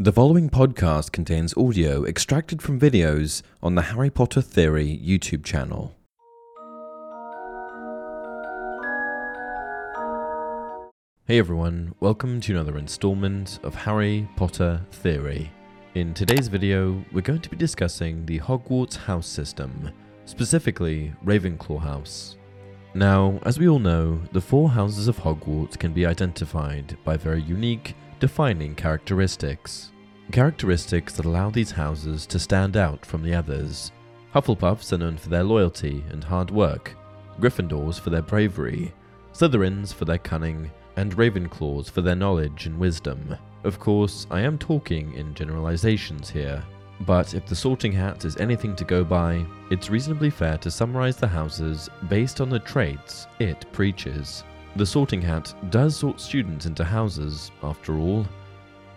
The following podcast contains audio extracted from videos on the Harry Potter Theory YouTube channel. Hey everyone, welcome to another installment of Harry Potter Theory. In today's video, we're going to be discussing the Hogwarts house system, specifically Ravenclaw House. Now, as we all know, the four houses of Hogwarts can be identified by very unique, defining characteristics. Characteristics that allow these houses to stand out from the others. Hufflepuffs are known for their loyalty and hard work, Gryffindors for their bravery, Slytherins for their cunning, and Ravenclaws for their knowledge and wisdom. Of course, I am talking in generalizations here, but if the sorting hat is anything to go by, it's reasonably fair to summarize the houses based on the traits it preaches. The sorting hat does sort students into houses, after all.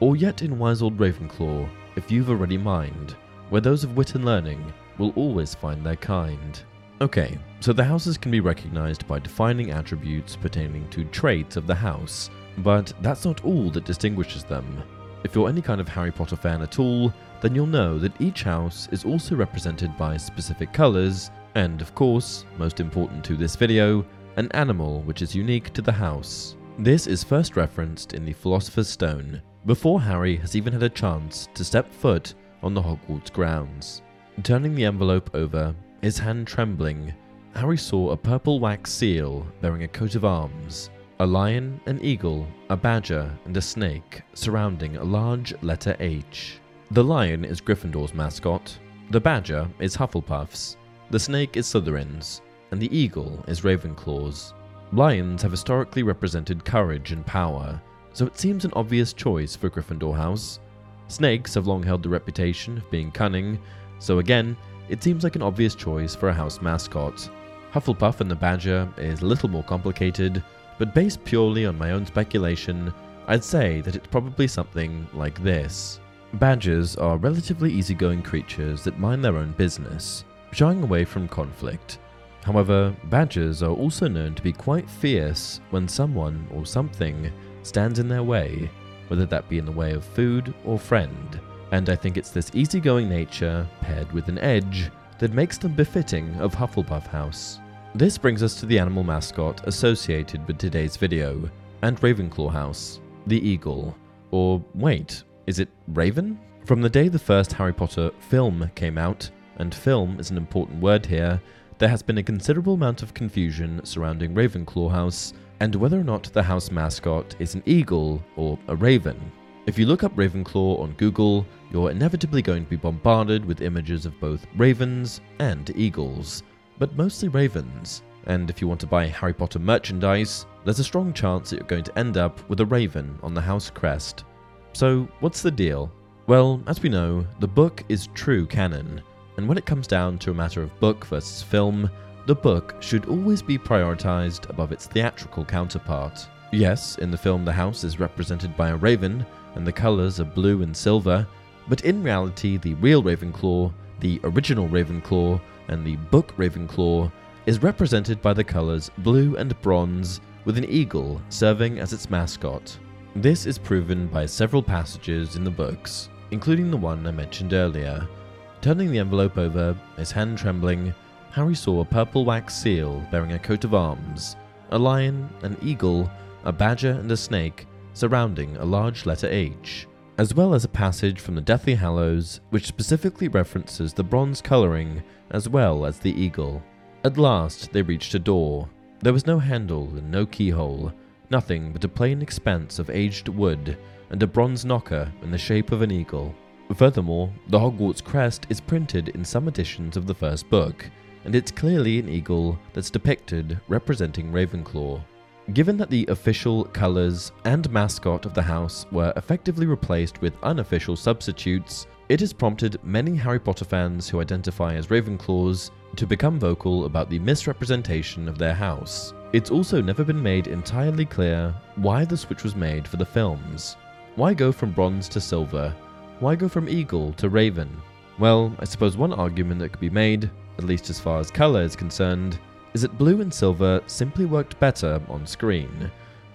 Or yet in wise old Ravenclaw, if you've a ready mind, where those of wit and learning will always find their kind. Okay, so the houses can be recognized by defining attributes pertaining to traits of the house, but that's not all that distinguishes them. If you're any kind of Harry Potter fan at all, then you'll know that each house is also represented by specific colors, and of course, most important to this video, an animal which is unique to the house. This is first referenced in the Philosopher's Stone, before Harry has even had a chance to step foot on the Hogwarts grounds. Turning the envelope over, his hand trembling, Harry saw a purple wax seal bearing a coat of arms, a lion, an eagle, a badger, and a snake surrounding a large letter H. The lion is Gryffindor's mascot, the badger is Hufflepuff's, the snake is Slytherin's, and the eagle is Ravenclaw's. Lions have historically represented courage and power, so it seems an obvious choice for Gryffindor House. Snakes have long held the reputation of being cunning, so again, it seems like an obvious choice for a house mascot. Hufflepuff and the Badger is a little more complicated, but based purely on my own speculation, I'd say that it's probably something like this. Badgers are relatively easygoing creatures that mind their own business, shying away from conflict. However, badgers are also known to be quite fierce when someone or something stands in their way, whether that be in the way of food or friend and I think it's this easygoing nature, paired with an edge, that makes them befitting of Hufflepuff House. This brings us to the animal mascot associated with today's video, and Ravenclaw House, the eagle. Or wait, is it Raven? From the day the first Harry Potter film came out, and film is an important word here, there has been a considerable amount of confusion surrounding Ravenclaw House and whether or not the house mascot is an eagle or a raven. If you look up Ravenclaw on Google, you're inevitably going to be bombarded with images of both ravens and eagles, but mostly ravens. And if you want to buy Harry Potter merchandise, there's a strong chance that you're going to end up with a raven on the house crest. So, what's the deal? Well, as we know, the book is true canon, and when it comes down to a matter of book versus film, the book should always be prioritized above its theatrical counterpart. Yes, in the film, the house is represented by a raven, and the colours are blue and silver, but in reality, the real Ravenclaw, the original Ravenclaw, and the book Ravenclaw is represented by the colours blue and bronze, with an eagle serving as its mascot. This is proven by several passages in the books, including the one I mentioned earlier. Turning the envelope over, his hand trembling, Harry saw a purple wax seal bearing a coat of arms, a lion, an eagle, a badger, and a snake surrounding a large letter H, as well as a passage from the Deathly Hallows which specifically references the bronze colouring as well as the eagle. At last they reached a door. There was no handle and no keyhole, nothing but a plain expanse of aged wood and a bronze knocker in the shape of an eagle. Furthermore, the Hogwarts crest is printed in some editions of the first book, and it's clearly an eagle that's depicted representing Ravenclaw. Given that the official colours and mascot of the house were effectively replaced with unofficial substitutes, it has prompted many Harry Potter fans who identify as Ravenclaws to become vocal about the misrepresentation of their house. It's also never been made entirely clear why the switch was made for the films. Why go from bronze to silver? Why go from eagle to raven? Well, I suppose one argument that could be made, at least as far as colour is concerned, is that blue and silver simply worked better on screen.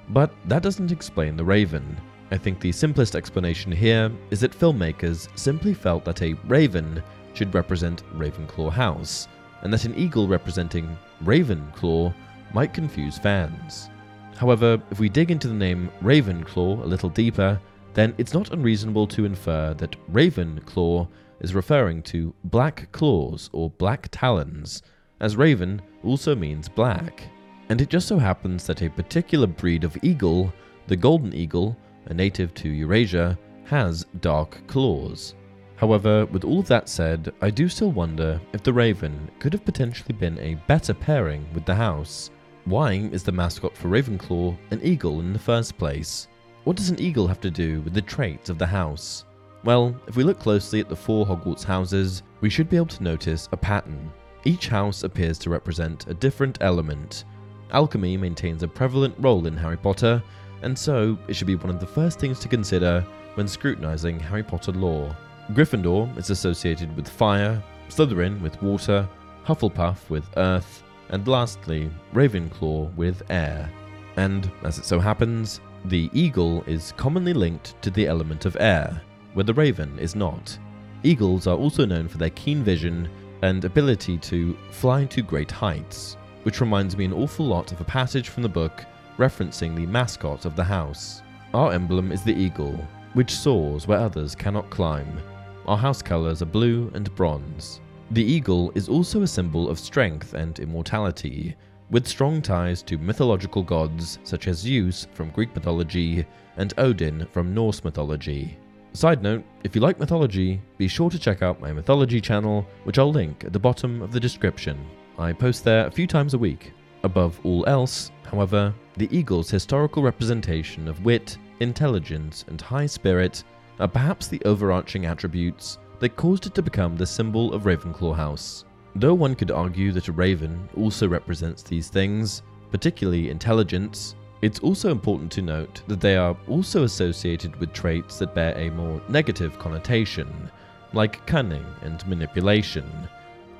But that doesn't explain the raven. I think the simplest explanation here is that filmmakers simply felt that a raven should represent Ravenclaw House, and that an eagle representing Ravenclaw might confuse fans. However, if we dig into the name Ravenclaw a little deeper, then it's not unreasonable to infer that Ravenclaw is referring to black claws or black talons, as raven also means black. And it just so happens that a particular breed of eagle, the golden eagle, a native to Eurasia, has dark claws. However, with all of that said, I do still wonder if the raven could have potentially been a better pairing with the house. Why is the mascot for Ravenclaw an eagle in the first place? What does an eagle have to do with the traits of the house? Well, if we look closely at the four Hogwarts houses, we should be able to notice a pattern. Each house appears to represent a different element. Alchemy maintains a prevalent role in Harry Potter, and so it should be one of the first things to consider when scrutinizing Harry Potter lore. Gryffindor is associated with fire, Slytherin with water, Hufflepuff with earth, and lastly, Ravenclaw with air. And, as it so happens, the eagle is commonly linked to the element of air, where the raven is not. Eagles are also known for their keen vision and ability to fly to great heights, which reminds me an awful lot of a passage from the book referencing the mascot of the house. Our emblem is the eagle, which soars where others cannot climb. Our house colours are blue and bronze. The eagle is also a symbol of strength and immortality, with strong ties to mythological gods such as Zeus from Greek mythology and Odin from Norse mythology. Side note, if you like mythology, be sure to check out my mythology channel, which I'll link at the bottom of the description. I post there a few times a week. Above all else, however, the eagle's historical representation of wit, intelligence, and high spirit are perhaps the overarching attributes that caused it to become the symbol of Ravenclaw House. Though one could argue that a raven also represents these things, particularly intelligence, it's also important to note that they are also associated with traits that bear a more negative connotation, like cunning and manipulation.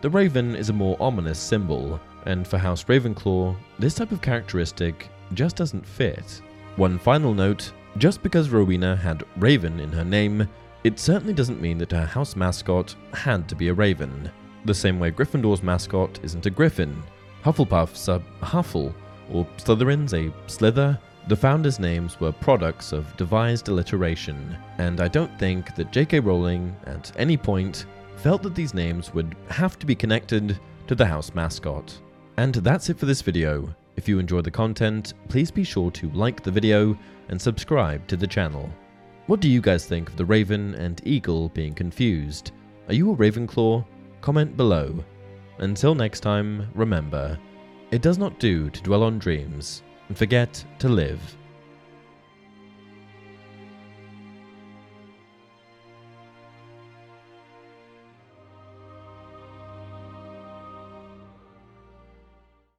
The raven is a more ominous symbol, and for House Ravenclaw, this type of characteristic just doesn't fit. One final note just because Rowena had Raven in her name, it certainly doesn't mean that her house mascot had to be a raven. The same way Gryffindor's mascot isn't a griffin, Hufflepuff's a Huffle, or Slytherin's a Slither, the founders' names were products of devised alliteration, and I don't think that J.K. Rowling, at any point, felt that these names would have to be connected to the house mascot. And that's it for this video. If you enjoy the content, please be sure to like the video and subscribe to the channel. What do you guys think of the Raven and Eagle being confused? Are you a Ravenclaw? Comment below. Until next time, remember, it does not do to dwell on dreams and forget to live.